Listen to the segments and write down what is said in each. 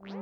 Olá,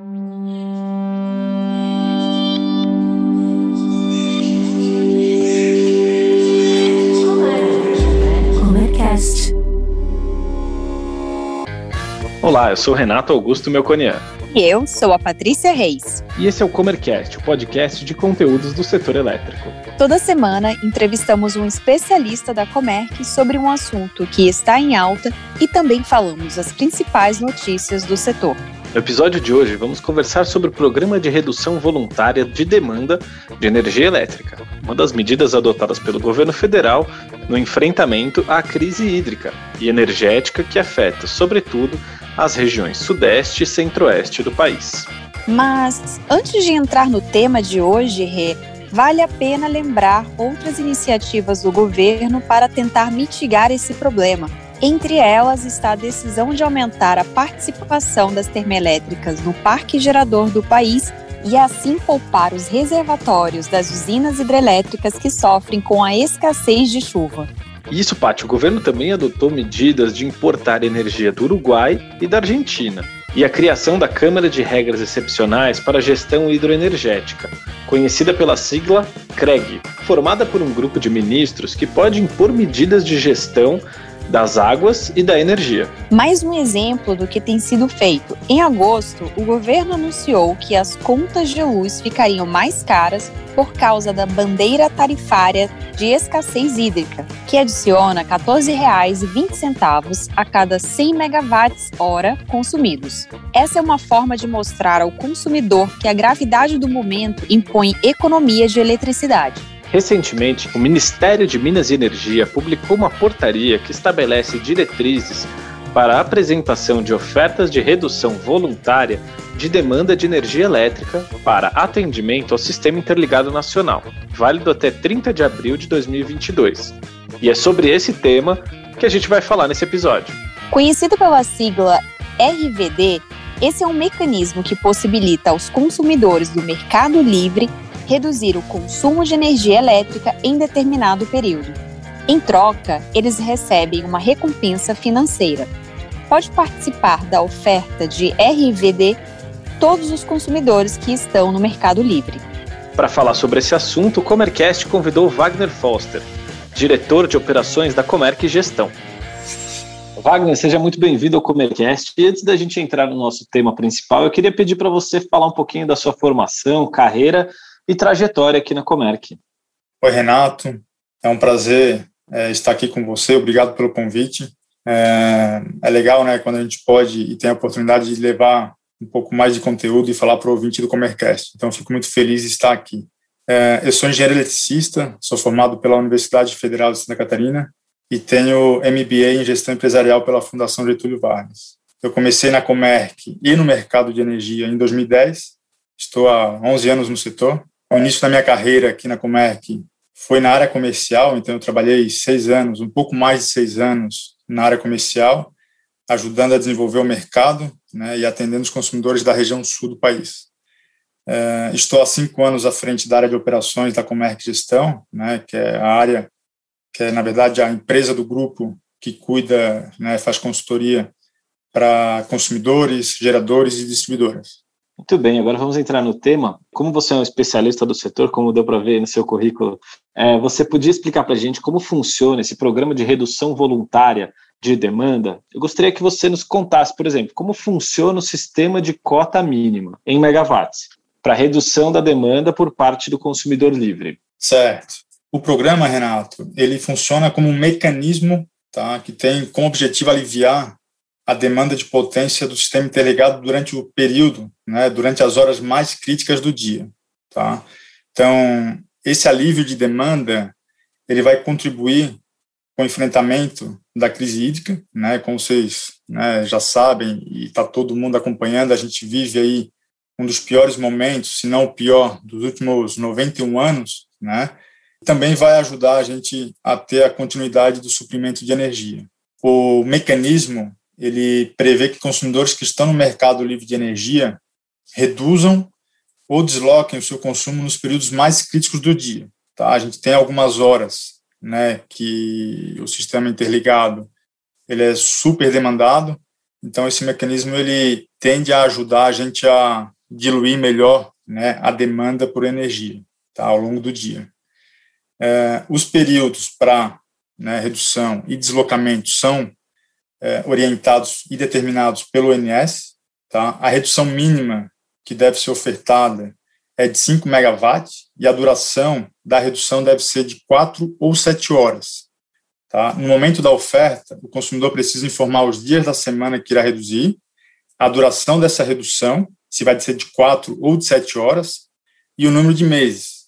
eu sou Renato Augusto Melconian. E eu sou a Patrícia Reis. E esse é o Comercast, o podcast de conteúdos do setor elétrico. Toda semana entrevistamos um especialista da Comerc sobre um assunto que está em alta e também falamos as principais notícias do setor. No episódio de hoje, vamos conversar sobre o Programa de Redução Voluntária de Demanda de Energia Elétrica, uma das medidas adotadas pelo governo federal no enfrentamento à crise hídrica e energética que afeta, sobretudo, as regiões Sudeste e Centro-Oeste do país. Mas, antes de entrar no tema de hoje, Rê, vale a pena lembrar outras iniciativas do governo para tentar mitigar esse problema. Entre elas está a decisão de aumentar a participação das termoelétricas no parque gerador do país e assim poupar os reservatórios das usinas hidrelétricas que sofrem com a escassez de chuva. Isso, Paty, o governo também adotou medidas de importar energia do Uruguai e da Argentina, e a criação da Câmara de Regras Excepcionais para a Gestão Hidroenergética, conhecida pela sigla CREG, formada por um grupo de ministros que pode impor medidas de gestão das águas e da energia. Mais um exemplo do que tem sido feito. Em agosto, o governo anunciou que as contas de luz ficariam mais caras por causa da bandeira tarifária de escassez hídrica, que adiciona R$ 14,20 a cada 100 megawatts-hora consumidos. Essa é uma forma de mostrar ao consumidor que a gravidade do momento impõe economia de eletricidade. Recentemente, o Ministério de Minas e Energia publicou uma portaria que estabelece diretrizes para a apresentação de ofertas de redução voluntária de demanda de energia elétrica para atendimento ao Sistema Interligado Nacional, válido até 30 de abril de 2022. E é sobre esse tema que a gente vai falar nesse episódio. Conhecido pela sigla RVD, esse é um mecanismo que possibilita aos consumidores do mercado livre reduzir o consumo de energia elétrica em determinado período. Em troca, eles recebem uma recompensa financeira. Pode participar da oferta de RVD todos os consumidores que estão no Mercado Livre. Para falar sobre esse assunto, o Comercast convidou Wagner Foster, diretor de operações da Comerc Gestão. Wagner, seja muito bem-vindo ao Comercast. E antes da gente entrar no nosso tema principal, eu queria pedir para você falar um pouquinho da sua formação, carreira e trajetória aqui na Comerc. Oi, Renato. É um prazer é, estar aqui com você. Obrigado pelo convite. É, é, legal, né, quando a gente pode e tem a oportunidade de levar um pouco mais de conteúdo e falar para o ouvinte do Comercast. Então, fico muito feliz de estar aqui. É, eu sou engenheiro eletricista, sou formado pela Universidade Federal de Santa Catarina e tenho MBA em Gestão Empresarial pela Fundação Getúlio Vargas. Eu comecei na Comerc e no mercado de energia em 2010. Estou há 11 anos no setor o início da minha carreira aqui na Comerc foi na área comercial, então eu trabalhei seis anos, um pouco mais de seis anos na área comercial, ajudando a desenvolver o mercado né, e atendendo os consumidores da região sul do país. É, estou há cinco anos à frente da área de operações da Comerc Gestão, né, que é a área, que é, na verdade, a empresa do grupo que cuida, né, faz consultoria para consumidores, geradores e distribuidoras. Muito bem, agora vamos entrar no tema. Como você é um especialista do setor, como deu para ver no seu currículo, é, você podia explicar para a gente como funciona esse programa de redução voluntária de demanda? Eu gostaria que você nos contasse, por exemplo, como funciona o sistema de cota mínima em megawatts para redução da demanda por parte do consumidor livre. Certo. O programa, Renato, ele funciona como um mecanismo tá, que tem como objetivo aliviar a demanda de potência do sistema interligado durante o período, né, durante as horas mais críticas do dia. Tá? Então, esse alívio de demanda ele vai contribuir com o enfrentamento da crise hídrica, né, como vocês né, já sabem e está todo mundo acompanhando, a gente vive aí um dos piores momentos, se não o pior, dos últimos 91 anos, né, também vai ajudar a gente a ter a continuidade do suprimento de energia. O mecanismo ele prevê que consumidores que estão no mercado livre de energia reduzam ou desloquem o seu consumo nos períodos mais críticos do dia. Tá? A gente tem algumas horas né, que o sistema interligado ele é super demandado, então esse mecanismo ele tende a ajudar a gente a diluir melhor né, a demanda por energia tá, ao longo do dia. É, os períodos para né, redução e deslocamento são é, orientados e determinados pelo ONS. Tá? A redução mínima que deve ser ofertada é de 5 megawatts e a duração da redução deve ser de 4 ou 7 horas. Tá? No momento da oferta, o consumidor precisa informar os dias da semana que irá reduzir, a duração dessa redução, se vai ser de 4 ou de 7 horas, e o número de meses,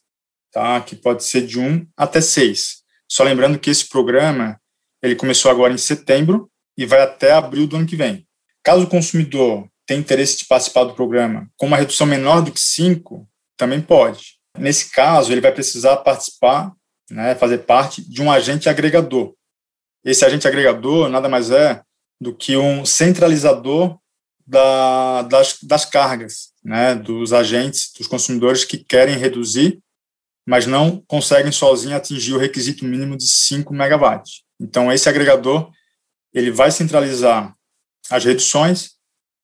tá? que pode ser de 1 até 6. Só lembrando que esse programa ele começou agora em setembro e vai até abril do ano que vem. Caso o consumidor tenha interesse de participar do programa com uma redução menor do que 5, também pode. Nesse caso, ele vai precisar participar, né, fazer parte de um agente agregador. Esse agente agregador nada mais é do que um centralizador da, das, das cargas, né, dos agentes, dos consumidores que querem reduzir mas não conseguem sozinho atingir o requisito mínimo de 5 megawatts. Então, esse agregador ele vai centralizar as reduções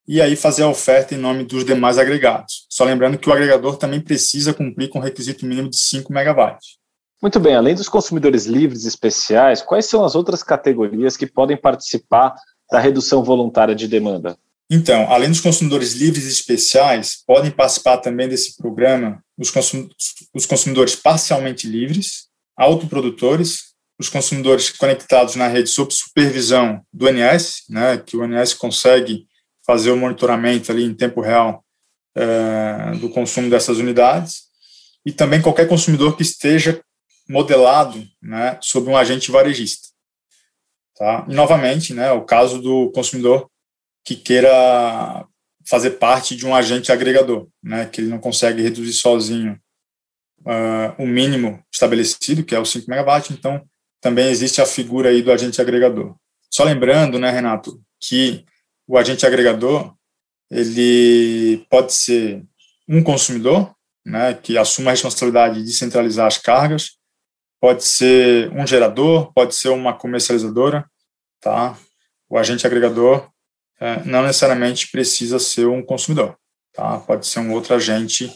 e aí fazer a oferta em nome dos demais agregados. Só lembrando que o agregador também precisa cumprir com o requisito mínimo de 5 megawatts. Muito bem, além dos consumidores livres especiais, quais são as outras categorias que podem participar da redução voluntária de demanda? Então, além dos consumidores livres e especiais, podem participar também desse programa os consumidores parcialmente livres, autoprodutores, os consumidores conectados na rede sob supervisão do ONS, né, que o ONS consegue fazer o monitoramento ali em tempo real é, do consumo dessas unidades, e também qualquer consumidor que esteja modelado né, sob um agente varejista. Tá? E, novamente, né, o caso do consumidor que queira fazer parte de um agente agregador, né, que ele não consegue reduzir sozinho uh, o mínimo estabelecido, que é o 5 megawatts, então também existe a figura aí do agente agregador. Só lembrando, né, Renato, que o agente agregador, ele pode ser um consumidor, né, que assuma a responsabilidade de centralizar as cargas, pode ser um gerador, pode ser uma comercializadora, tá? O agente agregador é, não necessariamente precisa ser um consumidor, tá? Pode ser um outro agente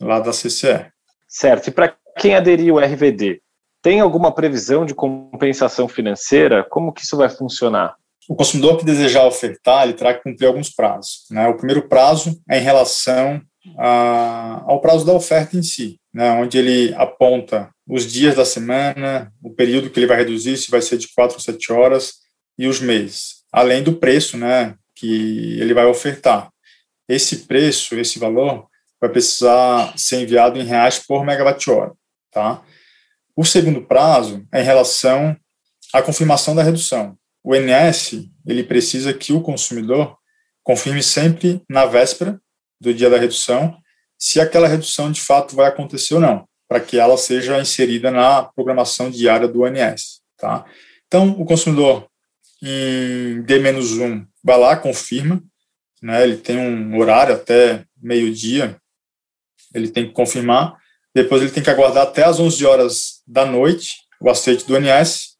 lá da CCE. Certo. E para quem aderiu ao RVD, tem alguma previsão de compensação financeira? Como que isso vai funcionar? O consumidor que desejar ofertar, ele terá que cumprir alguns prazos. Né? O primeiro prazo é em relação a, ao prazo da oferta em si, né? onde ele aponta os dias da semana, o período que ele vai reduzir, se vai ser de 4 ou 7 horas, e os meses. Além do preço, né, que ele vai ofertar. Esse preço, esse valor, vai precisar ser enviado em reais por megawatt-hora, tá? O segundo prazo é em relação à confirmação da redução. O NS, ele precisa que o consumidor confirme sempre na véspera do dia da redução se aquela redução de fato vai acontecer ou não, para que ela seja inserida na programação diária do ONS, tá? Então, o consumidor em D-1 vai lá, confirma, né, ele tem um horário até meio-dia, ele tem que confirmar, depois ele tem que aguardar até as 11 horas da noite o aceite do NS,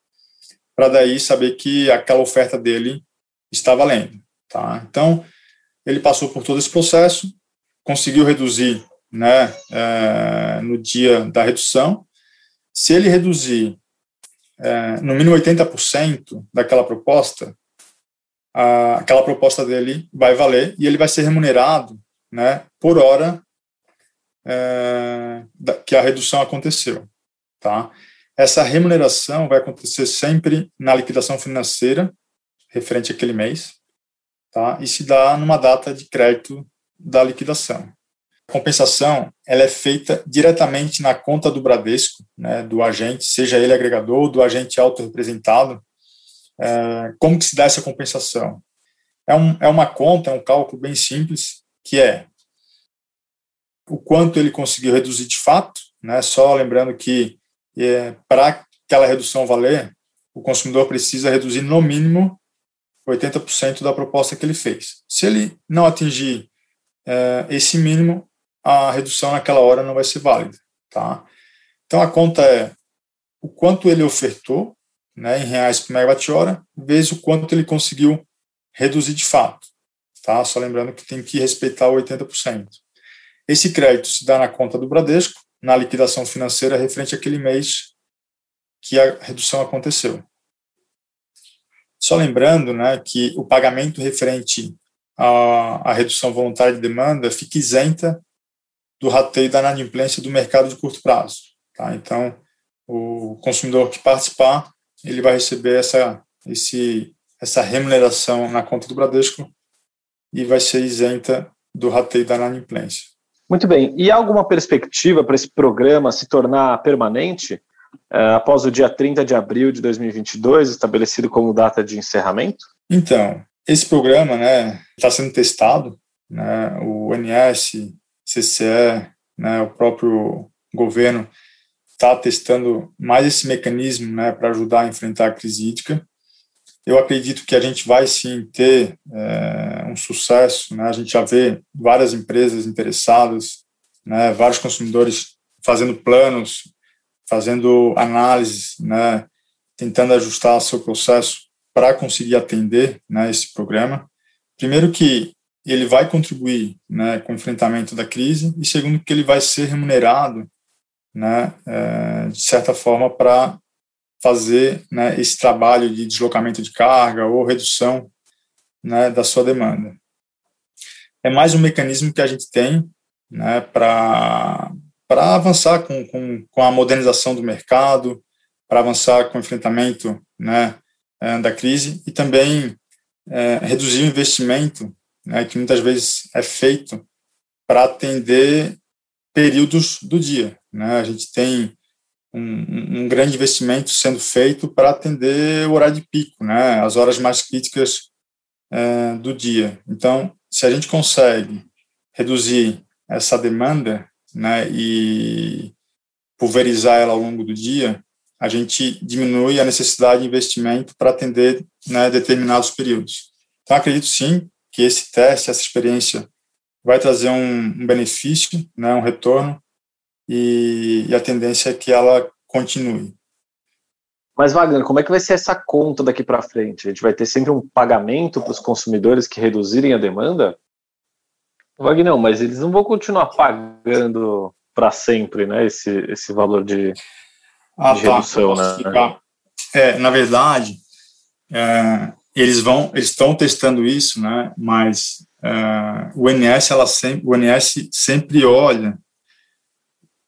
para daí saber que aquela oferta dele está valendo. Tá? Então, ele passou por todo esse processo, conseguiu reduzir né, é, no dia da redução. Se ele reduzir é, no mínimo 80% daquela proposta, a, aquela proposta dele vai valer e ele vai ser remunerado né, por hora é, que a redução aconteceu. Tá? Essa remuneração vai acontecer sempre na liquidação financeira referente àquele mês tá? e se dá numa data de crédito da liquidação compensação ela é feita diretamente na conta do Bradesco, né, do agente, seja ele agregador do agente autorrepresentado. É, como que se dá essa compensação? É, um, é uma conta, é um cálculo bem simples, que é o quanto ele conseguiu reduzir de fato, né, só lembrando que é, para aquela redução valer, o consumidor precisa reduzir no mínimo 80% da proposta que ele fez. Se ele não atingir é, esse mínimo, a redução naquela hora não vai ser válida, tá? Então a conta é o quanto ele ofertou, né, em reais por megawatt-hora, vezes o quanto ele conseguiu reduzir de fato. tá? Só lembrando que tem que respeitar 80%. Esse crédito se dá na conta do Bradesco, na liquidação financeira referente àquele mês que a redução aconteceu. Só lembrando né, que o pagamento referente à, à redução voluntária de demanda fica isenta do rateio da inadimplência do mercado de curto prazo. Tá? Então, o consumidor que participar, ele vai receber essa, esse, essa remuneração na conta do Bradesco e vai ser isenta do rateio da inadimplência. Muito bem. E há alguma perspectiva para esse programa se tornar permanente? uh, após o dia 30 de abril de 2022, estabelecido como data de encerramento? Então, esse programa né, está sendo testado, né, o NS, CCE, né, o próprio governo está testando mais esse mecanismo né, para ajudar a enfrentar a crise hídrica. Eu acredito que a gente vai sim ter é, um sucesso. Né? A gente já vê várias empresas interessadas, né, vários consumidores fazendo planos fazendo análises, né, tentando ajustar seu processo para conseguir atender né, esse programa. Primeiro que ele vai contribuir né, com o enfrentamento da crise e segundo que ele vai ser remunerado, né, é, de certa forma, para fazer né, esse trabalho de deslocamento de carga ou redução né, da sua demanda. É mais um mecanismo que a gente tem né, para avançar com, com, com, a modernização do mercado, para avançar com o enfrentamento né, é, da crise e também é, reduzir o investimento, né, que muitas vezes é feito para atender períodos do dia. Né? A gente tem um, um, grande investimento sendo feito para atender o horário de pico, né, as horas mais críticas é, do dia. Então, se a gente consegue reduzir essa demanda, né, e pulverizar ela ao longo do dia, a gente diminui a necessidade de investimento para atender né, determinados períodos. Então, acredito sim que esse teste, essa experiência, vai trazer um, um benefício, né, um retorno, e, e a tendência é que ela continue. Mas, Wagner, como é que vai ser essa conta daqui para frente? A gente vai ter sempre um pagamento para os consumidores que reduzirem a demanda? Wagner, mas eles não vão continuar pagando para sempre, né? Esse, esse valor de, ah, de tá, redução, né? É, na verdade, é, eles vão, eles estão testando isso, né? Mas é, o NS, ela sempre, o NS sempre olha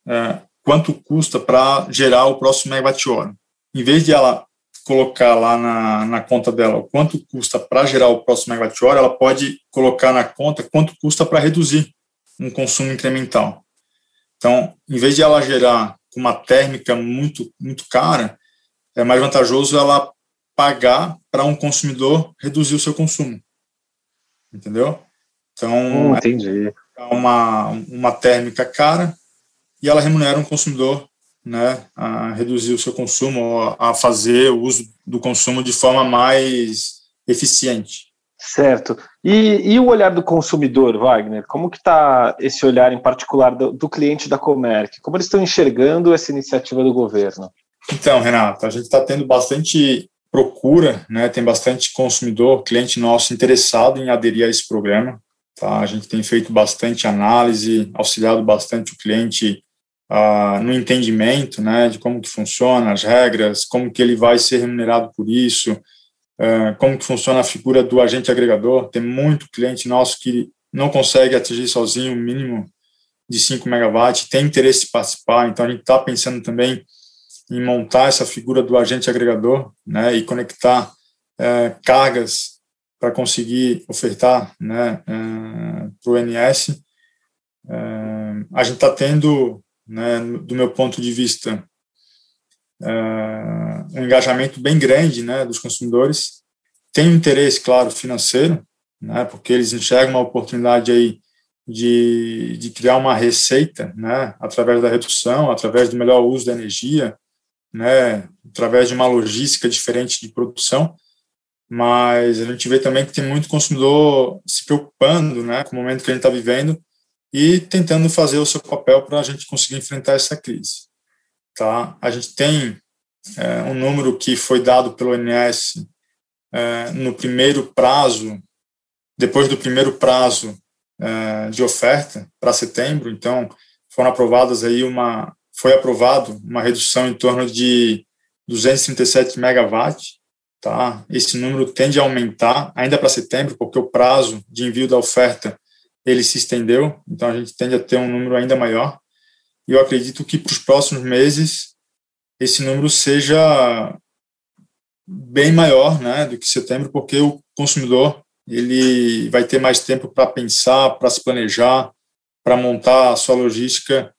é, quanto custa para gerar o próximo megawatt-hora. Em vez de ela colocar lá na, na conta dela o quanto custa para gerar o próximo megawatt-hora, ela pode colocar na conta quanto custa para reduzir um consumo incremental. Então, em vez de ela gerar uma térmica muito, muito cara, é mais vantajoso ela pagar para um consumidor reduzir o seu consumo. Entendeu? Então, hum, entendi. é uma, uma térmica cara e ela remunera um consumidor né, a reduzir o seu consumo, a fazer o uso do consumo de forma mais eficiente. Certo. E, e o olhar do consumidor, Wagner? Como que está esse olhar em particular do, do cliente da Comerc? Como eles estão enxergando essa iniciativa do governo? Então, Renato, a gente está tendo bastante procura, né? Tem bastante consumidor, cliente nosso interessado em aderir a esse programa. Tá? A gente tem feito bastante análise, auxiliado bastante o cliente ah, no entendimento né, de como que funciona as regras, como que ele vai ser remunerado por isso, ah, como que funciona a figura do agente agregador. Tem muito cliente nosso que não consegue atingir sozinho o mínimo de 5 megawatts, tem interesse em participar, então a gente está pensando também em montar essa figura do agente agregador né, e conectar eh, cargas para conseguir ofertar né, eh, para o NS. Eh, a gente está tendo né, do meu ponto de vista, uh, um engajamento bem grande né, dos consumidores. Tem um interesse, claro, financeiro, né, porque eles enxergam uma oportunidade aí de, de criar uma receita né, através da redução, através do melhor uso da energia, né, através de uma logística diferente de produção mas a gente vê também que tem muito consumidor se preocupando né, com o momento que a gente está vivendo e tentando fazer o seu papel para a gente conseguir enfrentar essa crise. Tá? A gente tem é, um número que foi dado pelo ONS é, no primeiro prazo depois do primeiro prazo uh, de oferta para setembro, então foram aprovadas aí uma foi aprovado uma redução em torno de 237 megawatts, tá? Esse número tende a aumentar ainda para setembro, porque o prazo de envio da oferta ele se estendeu, então a gente tende a ter um número ainda maior. E eu acredito que para os próximos meses esse número seja bem maior, né, do que setembro, porque o consumidor ele vai ter mais tempo para pensar, para se planejar, para montar a sua logística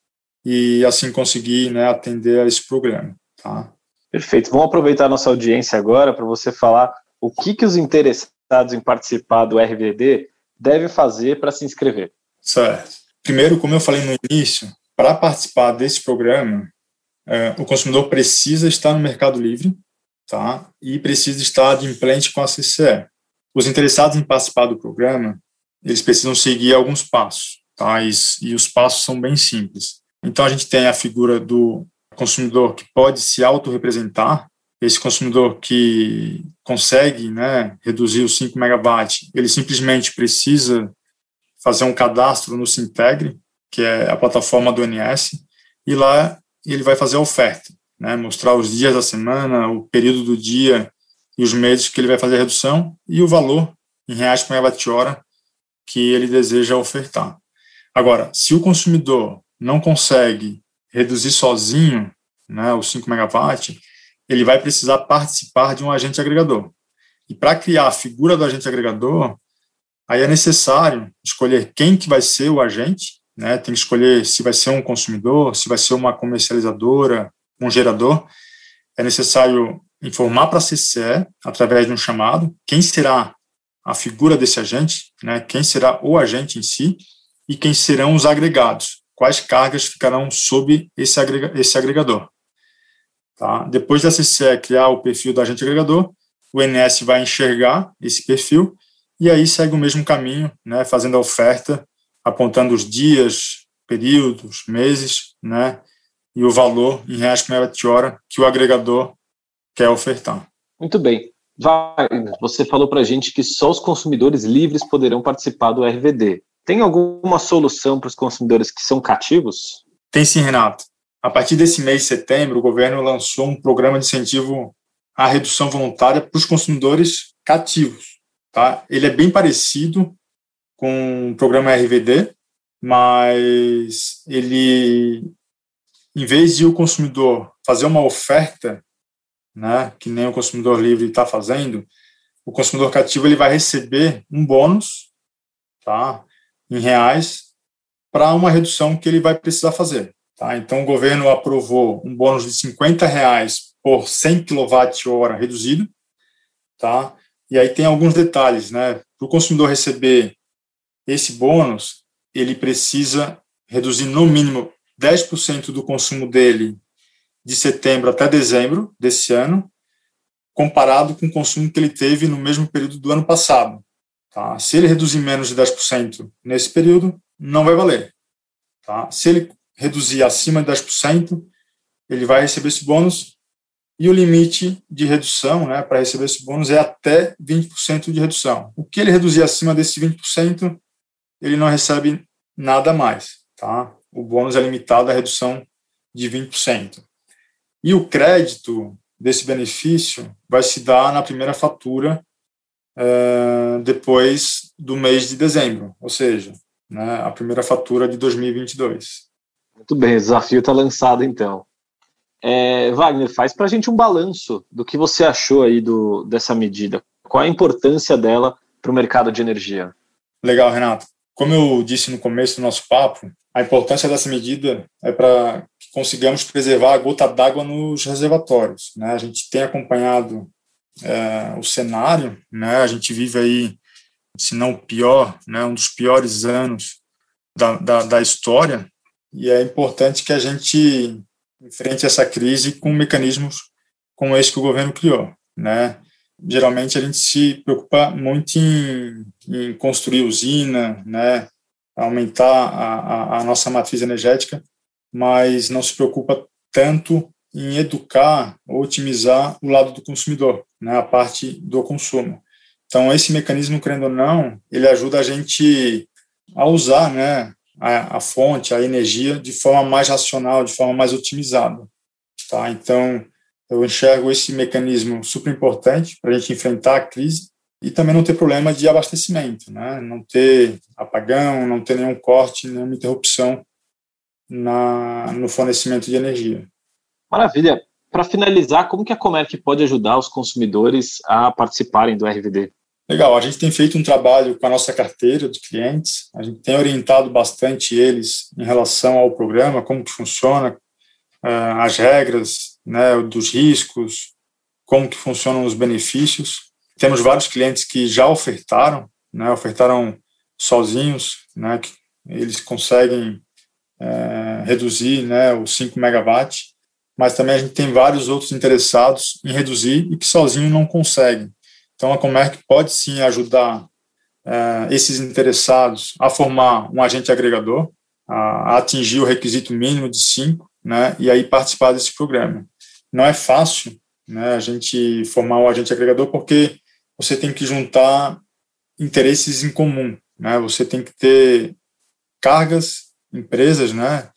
e assim conseguir né, atender a esse programa. Tá? Perfeito. Vamos aproveitar nossa audiência agora para você falar o que, que os interessados em participar do RVD devem fazer para se inscrever. Certo. Primeiro, como eu falei no início, para participar desse programa, é, o consumidor precisa estar no Mercado Livre tá? e precisa estar de implante com a CCE. Os interessados em participar do programa, eles precisam seguir alguns passos, tá? e, e os passos são bem simples. Então, a gente tem a figura do consumidor que pode se autorrepresentar, esse consumidor que consegue né, reduzir os 5 megawatts, ele simplesmente precisa fazer um cadastro no Sintegre, que é a plataforma do NS, e lá ele vai fazer a oferta, né, mostrar os dias da semana, o período do dia e os meses que ele vai fazer a redução e o valor em reais por megawatt-hora que ele deseja ofertar. Agora, se o consumidor não consegue reduzir sozinho né, os 5 megawatts, ele vai precisar participar de um agente agregador. E para criar a figura do agente agregador, aí é necessário escolher quem que vai ser o agente, né, tem que escolher se vai ser um consumidor, se vai ser uma comercializadora, um gerador. É necessário informar para a CCE, através de um chamado, quem será a figura desse agente, né, quem será o agente em si, e quem serão os agregados quais cargas ficarão sob esse, agrega, esse agregador. Tá? Depois da CCE criar o perfil do agente agregador, o NS vai enxergar esse perfil e aí segue o mesmo caminho, né, fazendo a oferta, apontando os dias, períodos, meses, né, e o valor em reais por megawatt-hora que o agregador quer ofertar. Muito bem. Wagner, você falou para a gente que só os consumidores livres poderão participar do RVD. Tem alguma solução para os consumidores que são cativos? Tem sim, Renato. A partir desse mês de setembro, o governo lançou um programa de incentivo à redução voluntária para os consumidores cativos. Tá? Ele é bem parecido com o programa RVD, mas ele, em vez de o consumidor fazer uma oferta, né, que nem o consumidor livre está fazendo, o consumidor cativo ele vai receber um bônus, tá? em reais para uma redução que ele vai precisar fazer. Tá? Então, o governo aprovou um bônus de 50 reais por 100 kWh reduzido, tá? E aí tem alguns detalhes, né? Para o consumidor receber esse bônus, ele precisa reduzir no mínimo 10% do consumo dele de setembro até dezembro desse ano, comparado com o consumo que ele teve no mesmo período do ano passado. Tá? Se ele reduzir menos de 10% nesse período, não vai valer. Tá? Se ele reduzir acima de 10%, ele vai receber esse bônus e o limite de redução né, para receber esse bônus é até 20% de redução. O que ele reduzir acima desse 20%, ele não recebe nada mais. Tá? O bônus é limitado à redução de 20%. E o crédito desse benefício vai se dar na primeira fatura é, depois do mês de dezembro, ou seja, né, a primeira fatura de 2022. Muito bem, o desafio está lançado então. É, Wagner, faz para a gente um balanço do que você achou aí do, dessa medida. Qual a importância dela para o mercado de energia? Legal, Renato. Como eu disse no começo do nosso papo, a importância dessa medida é para que consigamos preservar a gota d'água nos reservatórios. Né? A gente tem acompanhado é, o cenário, né? A gente vive aí, se não o pior, né? Um dos piores anos da, da, da história e é importante que a gente enfrente essa crise com mecanismos como esse que o governo criou, né? Geralmente a gente se preocupa muito em, em construir usina, né? Aumentar a, a, a nossa matriz energética, mas não se preocupa tanto em educar, otimizar o lado do consumidor, né, a parte do consumo. Então, esse mecanismo, querendo ou não, ele ajuda a gente a usar né, a, a fonte, a energia, de forma mais racional, de forma mais otimizada. Tá? Então, eu enxergo esse mecanismo super importante para a gente enfrentar a crise e também não ter problema de abastecimento, né? não ter apagão, não ter nenhum corte, nenhuma interrupção na, no fornecimento de energia. Maravilha. Para finalizar, como que a Comerc pode ajudar os consumidores a participarem do RVD? Legal, a gente tem feito um trabalho com a nossa carteira de clientes, a gente tem orientado bastante eles em relação ao programa, como que funciona, uh, as regras, né, dos riscos, como que funcionam os benefícios. Temos vários clientes que já ofertaram, né, ofertaram sozinhos, né, que eles conseguem uh, reduzir né, os 5 megawatts, mas também a gente tem vários outros interessados em reduzir e que sozinho não conseguem. Então, a Comerc pode sim ajudar uh, esses interessados a formar um agente agregador, a, a atingir o requisito mínimo de 5, né, e aí participar desse programa. Não é fácil né, a gente formar um agente agregador porque você tem que juntar interesses em comum, né, você tem que ter cargas, empresas, né,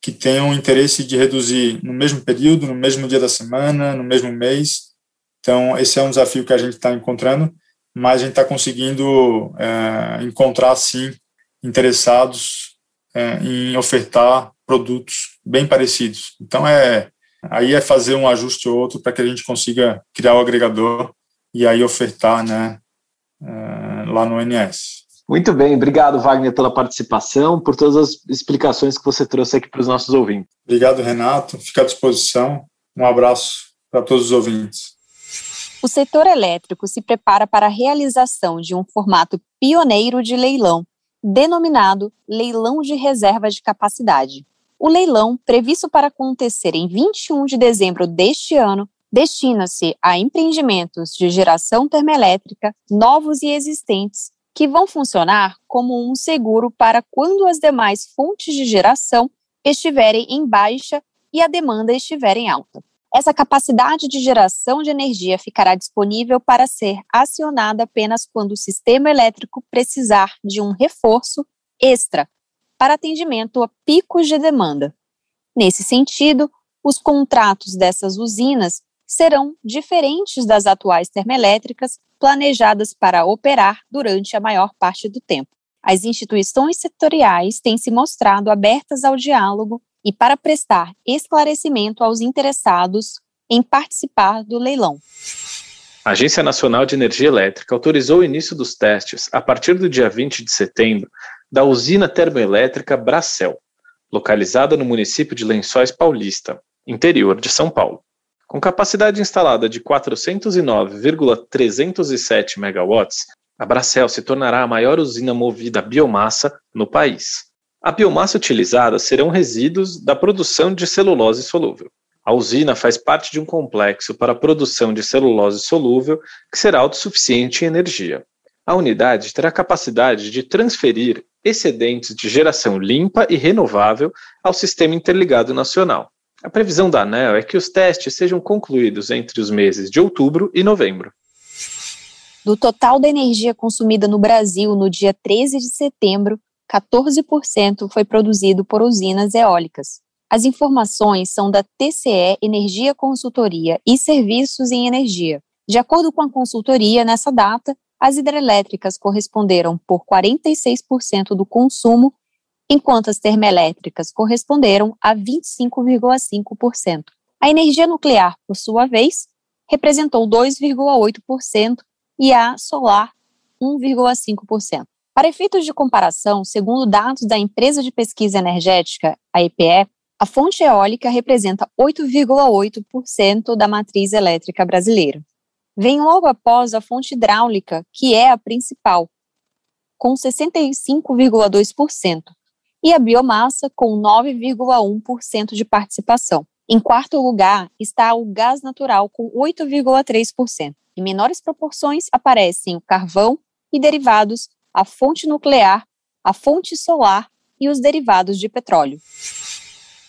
que tenham interesse de reduzir no mesmo período, no mesmo dia da semana, no mesmo mês. Então, esse é um desafio que a gente está encontrando, mas a gente está conseguindo é, encontrar, sim, interessados é, em ofertar produtos bem parecidos. Então, é aí é fazer um ajuste ou outro para que a gente consiga criar o agregador e aí ofertar né, é, lá no NS. Muito bem, obrigado, Wagner, pela participação, por todas as explicações que você trouxe aqui para os nossos ouvintes. Obrigado, Renato. Fica à disposição. Um abraço para todos os ouvintes. O setor elétrico se prepara para a realização de um formato pioneiro de leilão, denominado Leilão de Reserva de Capacidade. O leilão, previsto para acontecer em 21 de dezembro deste ano, destina-se a empreendimentos de geração termoelétrica novos e existentes que vão funcionar como um seguro para quando as demais fontes de geração estiverem em baixa e a demanda estiver em alta. Essa capacidade de geração de energia ficará disponível para ser acionada apenas quando o sistema elétrico precisar de um reforço extra para atendimento a picos de demanda. Nesse sentido, os contratos dessas usinas serão diferentes das atuais termoelétricas planejadas para operar durante a maior parte do tempo. As instituições setoriais têm se mostrado abertas ao diálogo e para prestar esclarecimento aos interessados em participar do leilão. A Agência Nacional de Energia Elétrica autorizou o início dos testes, a partir do dia 20 de setembro, da usina termoelétrica Bracel, localizada no município de Lençóis Paulista, interior de São Paulo. Com capacidade instalada de 409,307 megawatts, a Bracel se tornará a maior usina movida a biomassa no país. A biomassa utilizada serão resíduos da produção de celulose solúvel. A usina faz parte de um complexo para a produção de celulose solúvel que será autossuficiente em energia. A unidade terá capacidade de transferir excedentes de geração limpa e renovável ao Sistema Interligado Nacional, a previsão da ANEL é que os testes sejam concluídos entre os meses de outubro e novembro. Do total da energia consumida no Brasil no dia 13 de setembro, 14% foi produzido por usinas eólicas. As informações são da TCE Energia Consultoria e Serviços em Energia. De acordo com a consultoria, nessa data, as hidrelétricas corresponderam por 46% do consumo enquanto as termoelétricas corresponderam a 25,5%. A energia nuclear, por sua vez, representou 2,8% e a solar 1,5%. Para efeitos de comparação, segundo dados da empresa de pesquisa energética, a EPE, a fonte eólica representa 8,8% da matriz elétrica brasileira. Vem logo após a fonte hidráulica, que é a principal, com 65,2%, e a biomassa, com 9,1% de participação. Em quarto lugar está o gás natural, com 8,3%. Em menores proporções aparecem o carvão e derivados, a fonte nuclear, a fonte solar e os derivados de petróleo.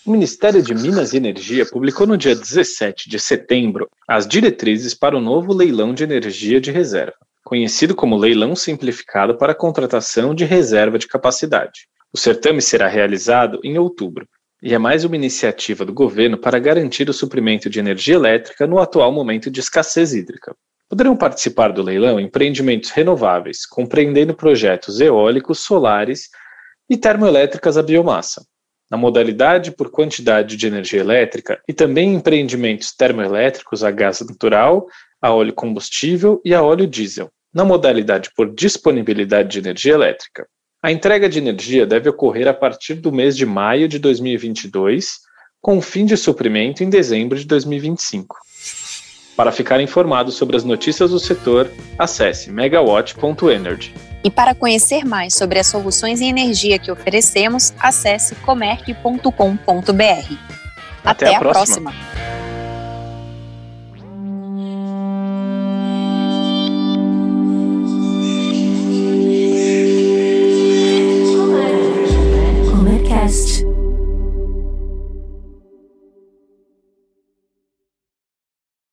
O Ministério de Minas e Energia publicou no dia 17 de setembro as diretrizes para o novo leilão de energia de reserva. conhecido como Leilão Simplificado para a Contratação de Reserva de Capacidade. O certame será realizado em outubro e é mais uma iniciativa do governo para garantir o suprimento de energia elétrica no atual momento de escassez hídrica. Poderão participar do leilão empreendimentos renováveis, compreendendo projetos eólicos, solares e termoelétricas a biomassa, na modalidade por quantidade de energia elétrica e também empreendimentos termoelétricos a gás natural, a óleo combustível e a óleo diesel, na modalidade por disponibilidade de energia elétrica. A entrega de energia deve ocorrer a partir do mês de maio de 2022, com fim de suprimento em dezembro de 2025. Para ficar informado sobre as notícias do setor, acesse megawatt.energy. E para conhecer mais sobre as soluções em energia que oferecemos, acesse comerc.com.br. Até, Até, a, próxima. próxima.